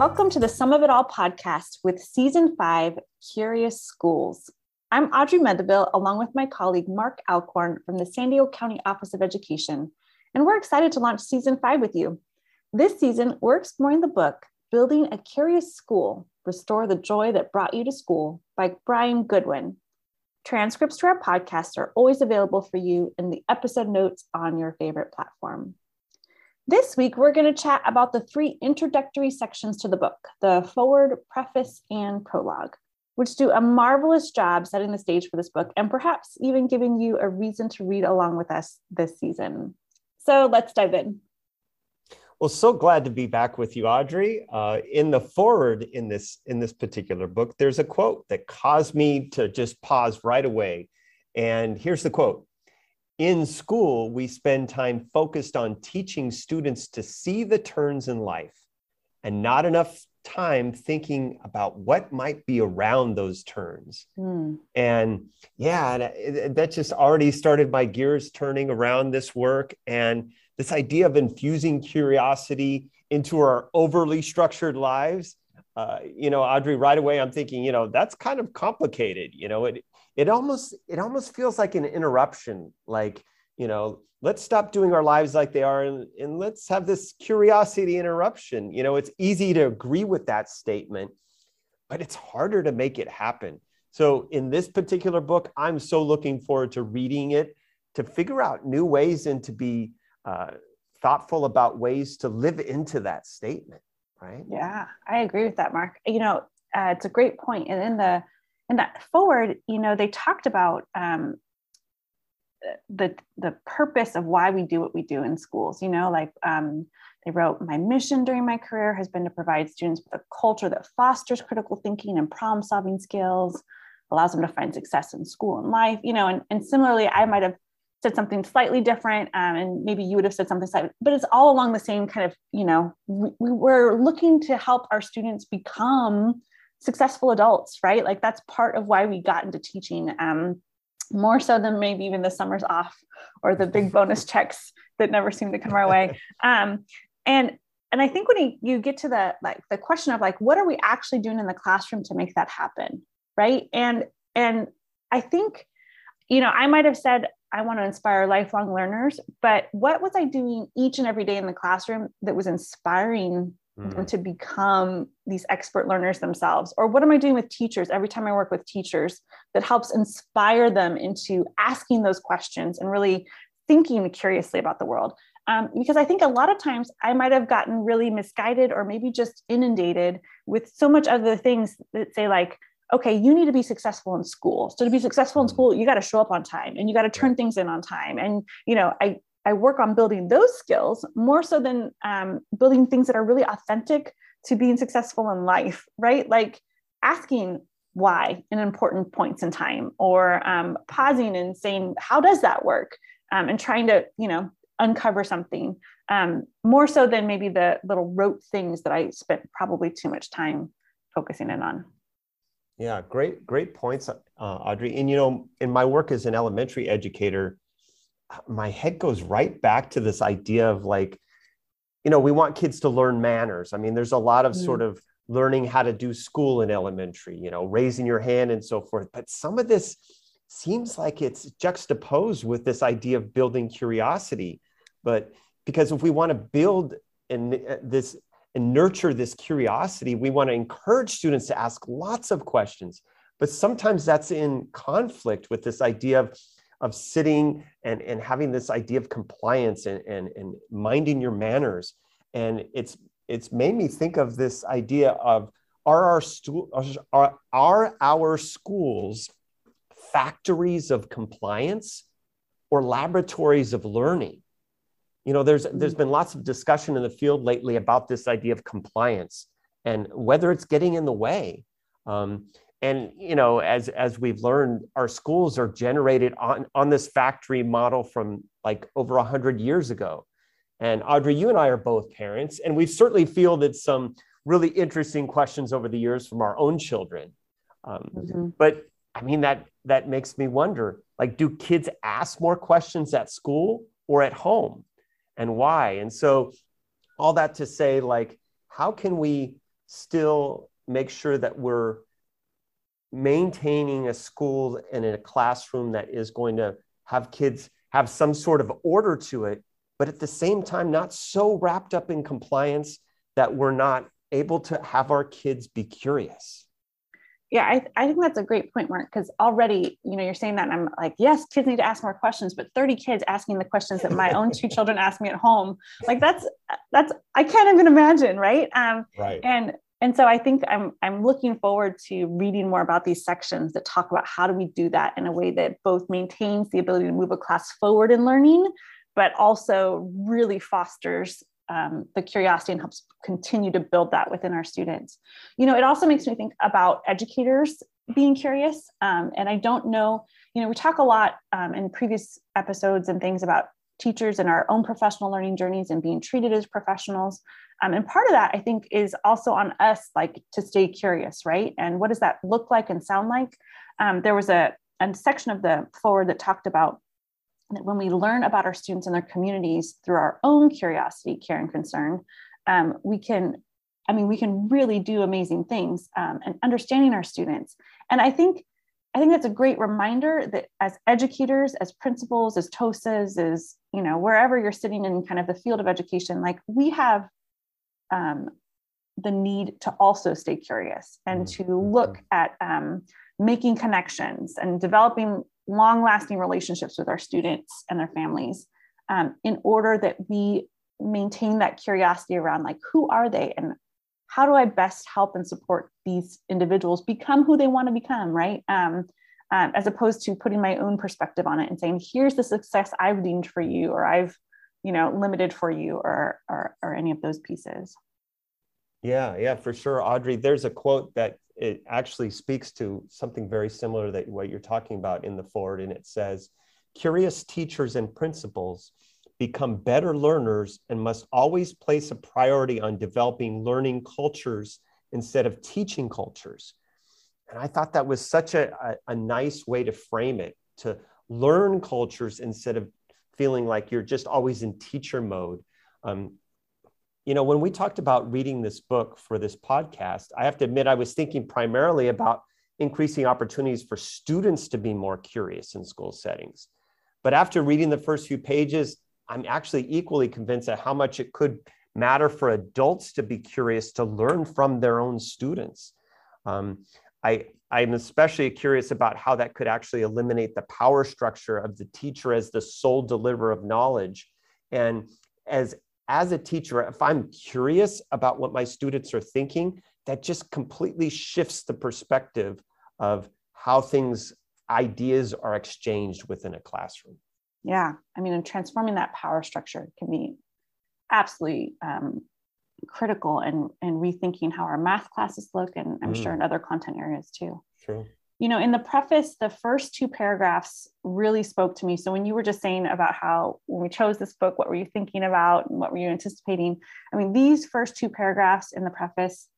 Welcome to the Sum of It All podcast with season five Curious Schools. I'm Audrey Mendeville, along with my colleague Mark Alcorn from the San Diego County Office of Education, and we're excited to launch season five with you. This season, we're exploring the book Building a Curious School Restore the Joy That Brought You to School by Bryan Goodwin. Transcripts to our podcast are always available for you in the episode notes on your favorite platform. This week, we're going to chat about the three introductory sections to the book the foreword, preface, and prologue, which do a marvelous job setting the stage for this book and perhaps even giving you a reason to read along with us this season. So let's dive in. Well, so glad to be back with you, Audrey. Uh, in the foreword in this in this particular book, there's a quote that caused me to just pause right away. And here's the quote: in school, we spend time focused on teaching students to see the turns in life and not enough time thinking about what might be around those turns. Mm. And yeah, that just already started my gears turning around this work. And this idea of infusing curiosity into our overly structured lives. Uh, you know, Audrey, right away, I'm thinking, you know, that's kind of complicated. You know, it it almost it almost feels like an interruption like you know let's stop doing our lives like they are and, and let's have this curiosity interruption. You know it's easy to agree with that statement but it's harder to make it happen. So in this particular book i'm so looking forward to reading it to figure out new ways and to be uh, thoughtful about ways to live into that statement right? Yeah i agree with that mark. You know uh, it's a great point and in the in that foreword you know, they talked about um, the the purpose of why we do what we do in schools. You know, like um, they wrote, "My mission during my career has been to provide students with a culture that fosters critical thinking and problem solving skills, allows them to find success in school and life." You know, and, and similarly, I might have said something slightly different, um, and maybe you would have said something slightly, but it's all along the same kind of, you know, we, we we're looking to help our students become successful adults, right? Like that's part of why we got into teaching. Um, more so than maybe even the summers off or the big bonus checks that never seem to come our way. Um, and and I think when you, you get to the like the question of like what are we actually doing in the classroom to make that happen, right? And and I think, you know, I might have said I want to inspire lifelong learners, but what was I doing each and every day in the classroom that was inspiring mm. them to become these expert learners themselves? Or what am I doing with teachers every time I work with teachers that helps inspire them into asking those questions and really thinking curiously about the world? Um, because I think a lot of times I might have gotten really misguided or maybe just inundated with so much other things that say, like, okay, you need to be successful in school. So to be successful in mm. school, you got to show up on time and you got to turn things in on time. And you know, I I work on building those skills more so than um, building things that are really authentic to being successful in life, right? Like asking why in important points in time or um, pausing and saying, how does that work? Um, and trying to, you know, uncover something um, more so than maybe the little rote things that I spent probably too much time focusing in on. Yeah, great, great points, uh, Audrey. And you know, in my work as an elementary educator, my head goes right back to this idea of like you know we want kids to learn manners. I mean there's a lot of mm. sort of learning how to do school in elementary you know raising your hand and so forth. But some of this seems like it's juxtaposed with this idea of building curiosity. But because if we want to build and uh, this and nurture this curiosity we want to encourage students to ask lots of questions. But sometimes that's in conflict with this idea of of sitting and, and having this idea of compliance and, and, and minding your manners. And it's it's made me think of this idea of are our stu- are, are our schools factories of compliance or laboratories of learning? You know, there's there's been lots of discussion in the field lately about this idea of compliance and whether it's getting in the way. Um, and you know as as we've learned our schools are generated on on this factory model from like over 100 years ago. And audrey you and i are both parents and we've certainly fielded some really interesting questions over the years from our own children. Um, mm-hmm. but i mean that that makes me wonder like do kids ask more questions at school or at home? And why? And so all that to say like how can we still make sure that we're maintaining a school and a classroom that is going to have kids have some sort of order to it, but at the same time, not so wrapped up in compliance that we're not able to have our kids be curious. Yeah, I, I think that's a great point, Mark, because already, you know, you're saying that and I'm like, yes, kids need to ask more questions, but 30 kids asking the questions that my own two children ask me at home, like that's, that's, I can't even imagine. Right. Um, right. And and so I think I'm I'm looking forward to reading more about these sections that talk about how do we do that in a way that both maintains the ability to move a class forward in learning, but also really fosters um, the curiosity and helps continue to build that within our students. You know, it also makes me think about educators being curious. Um, and I don't know, you know, we talk a lot um, in previous episodes and things about teachers and our own professional learning journeys and being treated as professionals. Um, and part of that, I think, is also on us, like to stay curious, right? And what does that look like and sound like? Um, there was a, a section of the foreword that talked about that when we learn about our students and their communities through our own curiosity, care, and concern, um, we can, I mean, we can really do amazing things um, and understanding our students. And I think, I think that's a great reminder that as educators, as principals, as TOSAs, as you know, wherever you're sitting in kind of the field of education, like we have um, the need to also stay curious and mm-hmm. to look at um, making connections and developing long lasting relationships with our students and their families um, in order that we maintain that curiosity around like who are they and how do i best help and support these individuals become who they want to become right? Um, um, as opposed to putting my own perspective on it and saying here's the success i've deemed for you or i've you know limited for you or or, or any of those pieces. Yeah yeah for sure. Audrey there's a quote that it actually speaks to something very similar that what you're talking about in the foreword and it says curious teachers and principals become better learners and must always place a priority on developing learning cultures instead of teaching cultures and i thought that was such a, a, a nice way to frame it to learn cultures instead of feeling like you're just always in teacher mode. Um, you know, when we talked about reading this book for this podcast, I have to admit I was thinking primarily about increasing opportunities for students to be more curious in school settings. But after reading the first few pages, I'm actually equally convinced of how much it could matter for adults to be curious to learn from their own students. Um, I, I'm especially curious about how that could actually eliminate the power structure of the teacher as the sole deliverer of knowledge. And as, as a teacher, if I'm curious about what my students are thinking, that just completely shifts the perspective of how things, ideas are exchanged within a classroom. Yeah. I mean, and transforming that power structure can be absolutely um, critical and and rethinking how our math classes look and i'm mm. sure in other content areas too true you know in the preface the first two paragraphs really spoke to me so when you were just saying about how when we chose this book what were you thinking about and what were you anticipating i mean these first two paragraphs in the preface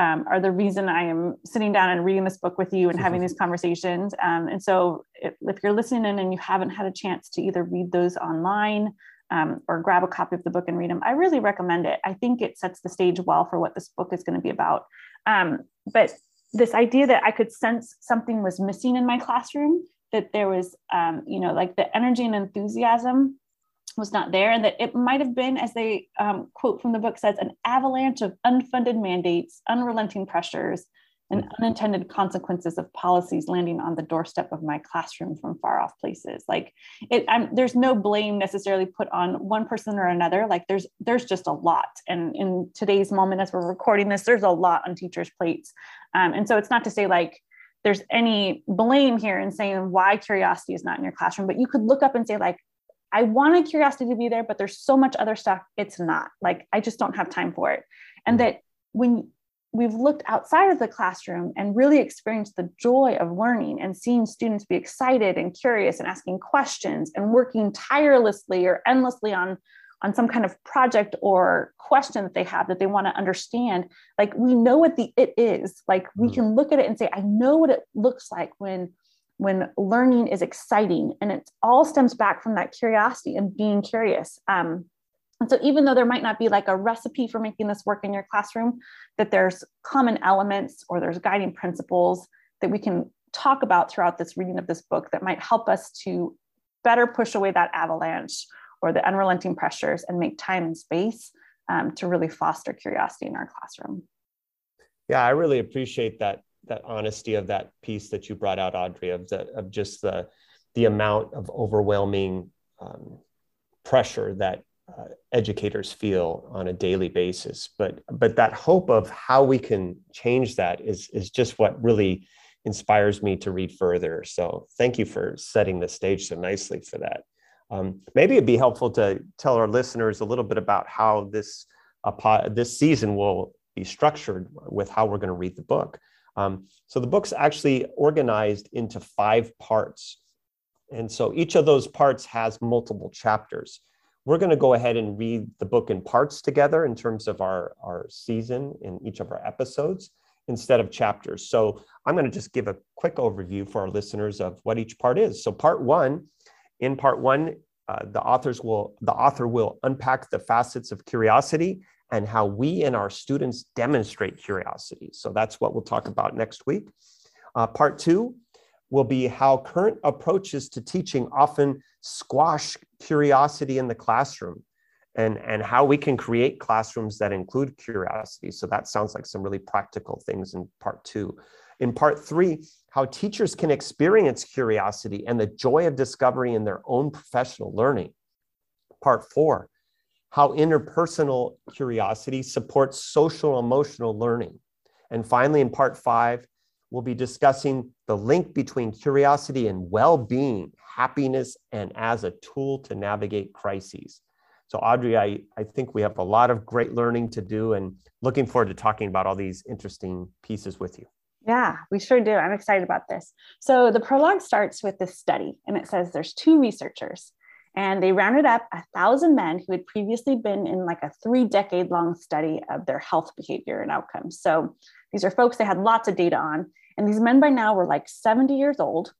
um, are the reason I am sitting down and reading this book with you and having these conversations. Um, and so, if, if, you're listening in and you haven't had a chance to either read those online um, or grab a copy of the book and read them, I really recommend it. I think it sets the stage well for what this book is going to be about. Um, but this idea that I could sense something was missing in my classroom, that there was, um, you know, like the energy and enthusiasm was not there, and that it might have been, as they um, quote from the book says, an avalanche of unfunded mandates, unrelenting pressures, and unintended consequences of policies landing on the doorstep of my classroom from far off places. Like it I'm, there's no blame necessarily put on one person or another. Like there's there's just a lot. And in today's moment as we're recording this there's a lot on teachers plates. Um, and so it's not to say like there's any blame here in saying why curiosity is not in your classroom but you could look up and say like I wanted curiosity to be there, but there's so much other stuff. It's not like I just don't have time for it. And mm. that when we've looked outside of the classroom and really experienced the joy of learning and seeing students be excited and curious and asking questions and working tirelessly or endlessly on on some kind of project or question that they have that they want to understand like we know what the it is like we mm. can look at it and say i know what it looks like when when learning is exciting and it all stems back from that curiosity and being curious um, And so, even though there might not be like a recipe for making this work in your classroom, that there's common elements or there's guiding principles that we can talk about throughout this reading of this book that might help us to better push away that avalanche or the unrelenting pressures and make time and space um, to really foster curiosity in our classroom. Yeah, I really appreciate that that honesty of that piece that you brought out, Audrey, of the of just the the amount of overwhelming um, pressure that uh, educators feel on a daily basis. But but that hope of how we can change that is is just what really inspires me to read further. So thank you for setting the stage so nicely for that. Um, maybe it'd be helpful to tell our listeners a little bit about how this uh, this season will be structured with how we're going to read the book. Um, so the book's actually organized into five parts. And so each of those parts has multiple chapters. We're going to go ahead and read the book in parts together in terms of our, our season in each of our episodes instead of chapters. So I'm going to just give a quick overview for our listeners of what each part is. So part one in part one, uh, the authors will the author will unpack the facets of curiosity and how we and our students demonstrate curiosity. So that's what we'll talk about next week. Uh, part two will be how current approaches to teaching often squash curiosity in the classroom and, and how we can create classrooms that include curiosity. So that sounds like some really practical things in part two. In part three, how teachers can experience curiosity and the joy of discovery in their own professional learning. Part four, how interpersonal curiosity supports social emotional learning. And finally, in part five, we'll be discussing the link between curiosity and well being, happiness, and as a tool to navigate crises. So, Audrey, I, I think we have a lot of great learning to do and looking forward to talking about all these interesting pieces with you. Yeah, we sure do. I'm excited about this. So, the prologue starts with this study, and it says there's two researchers, and they rounded up a thousand men who had previously been in like a three decade long study of their health behavior and outcomes. So, these are folks they had lots of data on, and these men by now were like 70 years old.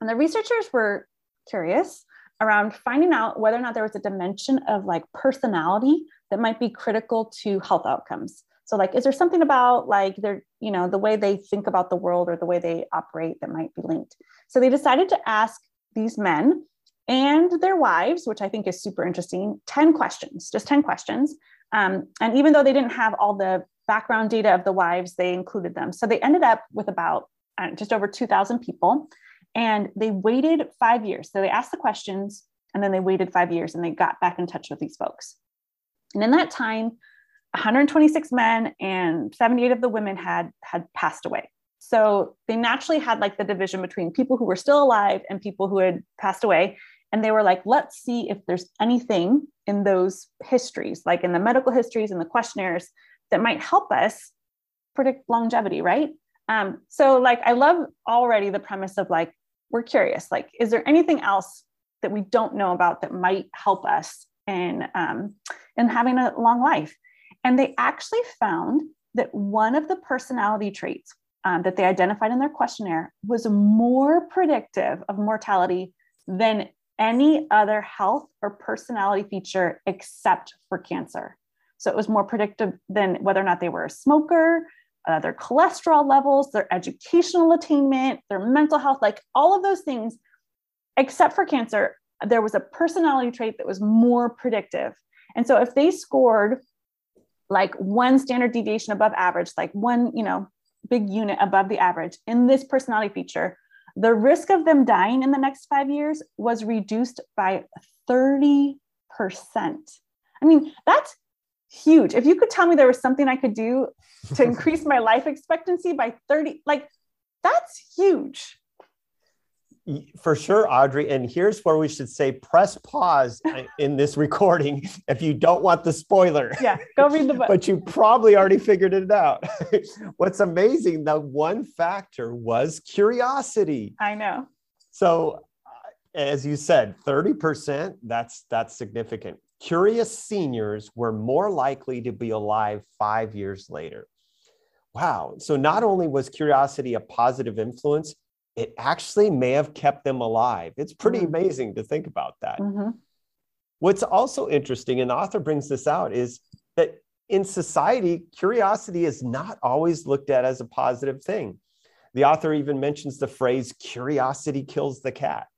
And the researchers were curious around finding out whether or not there was a dimension of like personality that might be critical to health outcomes. So like, is there something about like their, you know, the way they think about the world or the way they operate that might be linked? So they decided to ask these men and their wives, which I think is super interesting, 10 questions, just 10 questions. Um, and even though they didn't have all the background data of the wives, they included them. So they ended up with about uh, just over 2,000 people. And they waited five years. So they asked the questions and then they waited five years and they got back in touch with these folks. And in that time, 126 men and 78 of the women had had passed away. So they naturally had like the division between people who were still alive and people who had passed away. And they were like, let's see if there's anything in those histories, like in the medical histories and the questionnaires, that might help us predict longevity, right? Um, so, like, I love already the premise of like, we're curious like is there anything else that we don't know about that might help us in um, in having a long life and they actually found that one of the personality traits um, that they identified in their questionnaire was more predictive of mortality than any other health or personality feature except for cancer. So it was more predictive than whether or not they were a smoker, uh, their cholesterol levels, their educational attainment, their mental health, like all of those things, except for cancer, there was a personality trait that was more predictive. And so if they scored like one standard deviation above average, like one, you know, big unit above the average in this personality feature, the risk of them dying in the next five years was reduced by 30%. I mean, that's huge. If you could tell me there was something I could do to increase my life expectancy by 30, like that's huge. For sure, Audrey. And here's where we should say press pause in this recording if you don't want the spoiler. Yeah, go read the book. but you probably already figured it out. What's amazing, the one factor was curiosity. I know. So uh, as you said 30% that's that's significant curious seniors were more likely to be alive five years later. Wow. So not only was curiosity a positive influence, it actually may have kept them alive. It's pretty mm-hmm. amazing to think about that. Mm-hmm. What's also interesting, and the author brings this out, is that in society, curiosity is not always looked at as a positive thing. The author even mentions the phrase curiosity kills the cat.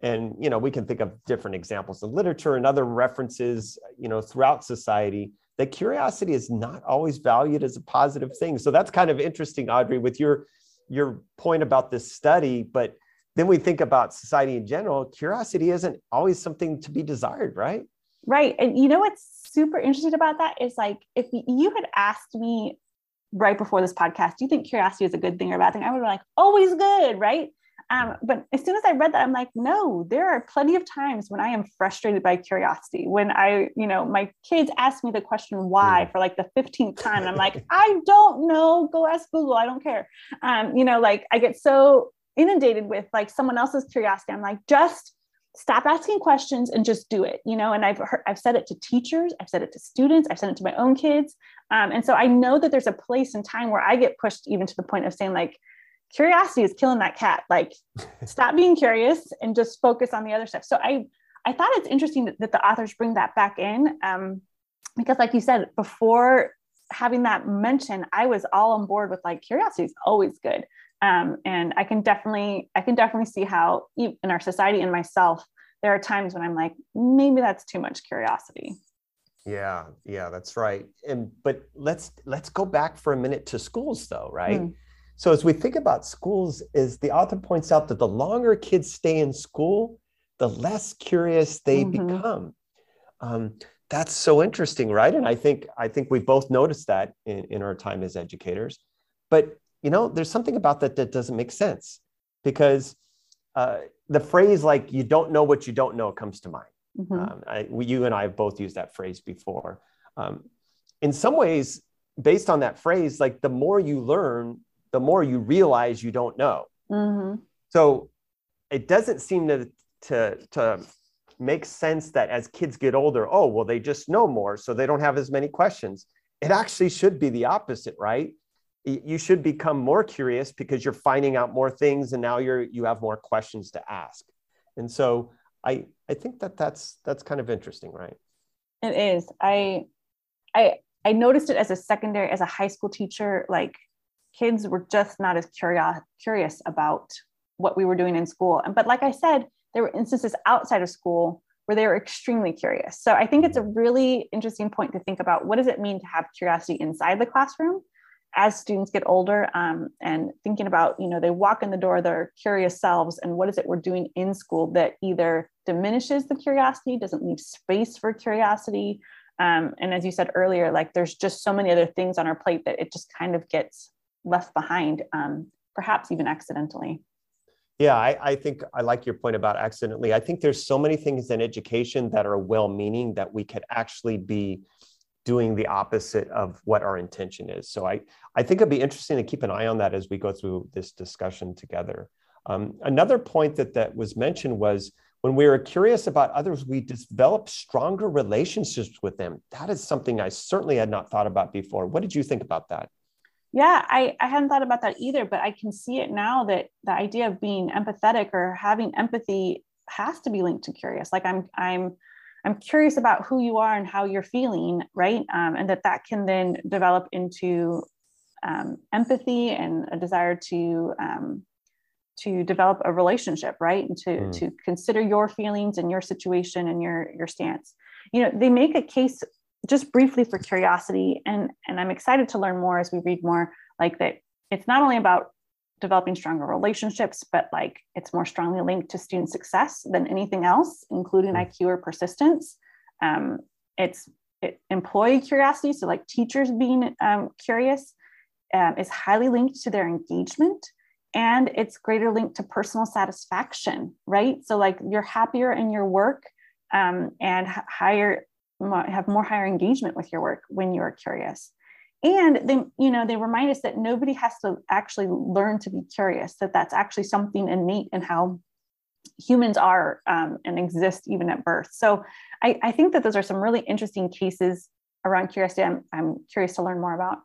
And you know, we can think of different examples in literature and other references, you know, throughout society that curiosity is not always valued as a positive thing. So that's kind of interesting, Audrey, with your your point about this study, but then we think about society in general, curiosity isn't always something to be desired, right? Right. And you know what's super interesting about that is like if you had asked me right before this podcast, do you think curiosity is a good thing or a bad thing? I would be like, always good, right? Um, but as soon as I read that, I'm like, no, there are plenty of times when I am frustrated by curiosity. When I, you know, my kids ask me the question why for like the 15th time, and I'm like, I don't know. Go ask Google. I don't care. Um, you know, like I get so inundated with like someone else's curiosity. I'm like, just stop asking questions and just do it you know and i've heard, i've said it to teachers i've said it to students i've said it to my own kids um, and so i know that there's a place and time where i get pushed even to the point of saying like curiosity is killing that cat. Like stop being curious and just focus on the other stuff. So i i thought it's interesting that, that the authors bring that back in um, because like you said before having that mention i was all on board with like curiosity is always good. Um, and i can definitely i can definitely see how in our society and myself there are times when i'm like maybe that's too much curiosity. Yeah yeah that's right. And but let's let's go back for a minute to schools though right? Mm. So as we think about schools is the author points out that the longer kids stay in school the less curious they mm-hmm. become um, that's so interesting right and i think i think we both noticed that in, in our time as educators but you know, there's something about that that doesn't make sense because uh, the phrase like "you don't know what you don't know" comes to mind. Mm-hmm. Um, I, we, you and I have both used that phrase before. Um, in some ways, based on that phrase, like the more you learn, the more you realize you don't know. Mm-hmm. So it doesn't seem to to to make sense that as kids get older, oh well, they just know more, so they don't have as many questions. It actually should be the opposite, right? you should become more curious because you're finding out more things and now you're you have more questions to ask and so i i think that that's that's kind of interesting right it is i i i noticed it as a secondary as a high school teacher like kids were just not as curious curious about what we were doing in school and but like i said there were instances outside of school where they were extremely curious so i think it's a really interesting point to think about what does it mean to have curiosity inside the classroom as students get older um, and thinking about, you know, they walk in the door, their curious selves, and what is it we're doing in school that either diminishes the curiosity, doesn't leave space for curiosity. Um, and as you said earlier, like there's just so many other things on our plate that it just kind of gets left behind, um, perhaps even accidentally. Yeah, I, I, think I like your point about accidentally. I think there's so many things in education that are well meaning that we could actually be doing the opposite of what our intention is. So I, I think it'd be interesting to keep an eye on that as we go through this discussion together. Um, another point that, that was mentioned was when we are curious about others, we develop stronger relationships with them. That is something I certainly had not thought about before. What did you think about that? Yeah, I, I hadn't thought about that either, but I can see it now that the idea of being empathetic or having empathy has to be linked to curious. Like I'm I'm I'm curious about who you are and how you're feeling, right? Um, and that that can then develop into um, empathy and a desire to um, to develop a relationship, right? And to mm. to consider your feelings and your situation and your your stance. You know, they make a case just briefly for curiosity, and and I'm excited to learn more as we read more. Like that, it's not only about developing stronger relationships, but like it's more strongly linked to student success than anything else, including mm. IQ or persistence. Um, it's it, employee curiosity, so like teachers being um, curious, um, is highly linked to their engagement, and it's greater linked to personal satisfaction, right? So like you're happier in your work um, and higher have more higher engagement with your work when you're curious. And they you know they remind us that nobody has to actually learn to be curious that that's actually something innate in how humans are um, and exist even at birth. So I, I, think that those are some really interesting cases around curiosity i'm, I'm curious to learn more about.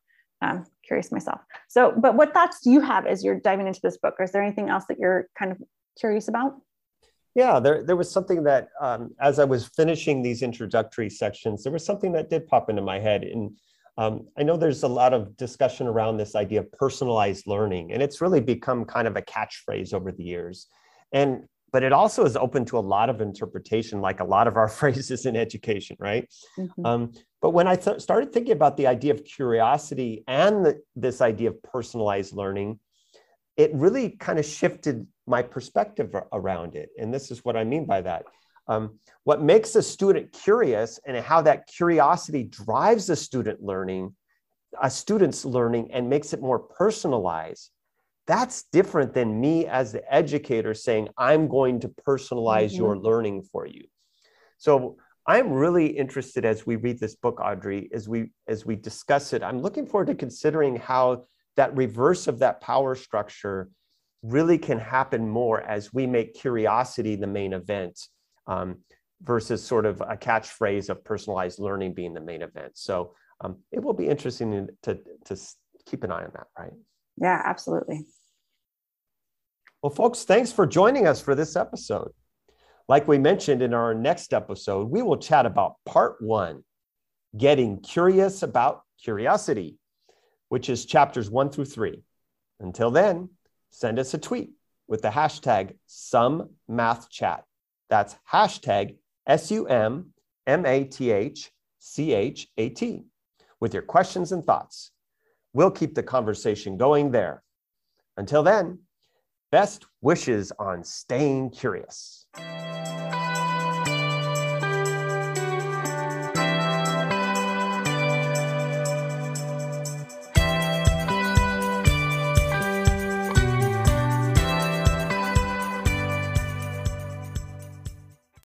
Curious myself. So but what thoughts do you have as you're diving into this book? Or is there anything else that you're kind of curious about Yeah, there, there was something that um, as I was finishing these introductory sections, there was something that did pop into my head. And um, I know there's a lot of discussion around this idea of personalized learning, and it's really become kind of a catchphrase over the years. And but it also is open to a lot of interpretation, like a lot of our phrases in education, right? Mm-hmm. Um, but when I th- started thinking about the idea of curiosity and the, this idea of personalized learning, it really kind of shifted my perspective around it. And this is what I mean by that. Um, what makes a student curious and how that curiosity drives a student learning, a student's learning, and makes it more personalized that's different than me as the educator saying, I'm going to personalize mm-hmm. your learning for you. So I'm really interested as we read this book, Audrey, as we as we discuss it. I'm looking forward to considering how that reverse of that power structure really can happen more as we make curiosity the main event um, versus sort of a catchphrase of personalized learning being the main event. So um, it will be interesting to, to keep an eye on that, right? Yeah, absolutely. Well, folks, thanks for joining us for this episode. Like we mentioned in our next episode, we will chat about part one getting curious about curiosity, which is chapters one through three. Until then, send us a tweet with the hashtag SumMathChat. That's hashtag S U M M A T H C H A T with your questions and thoughts. We'll keep the conversation going there. Until then, best wishes on staying curious.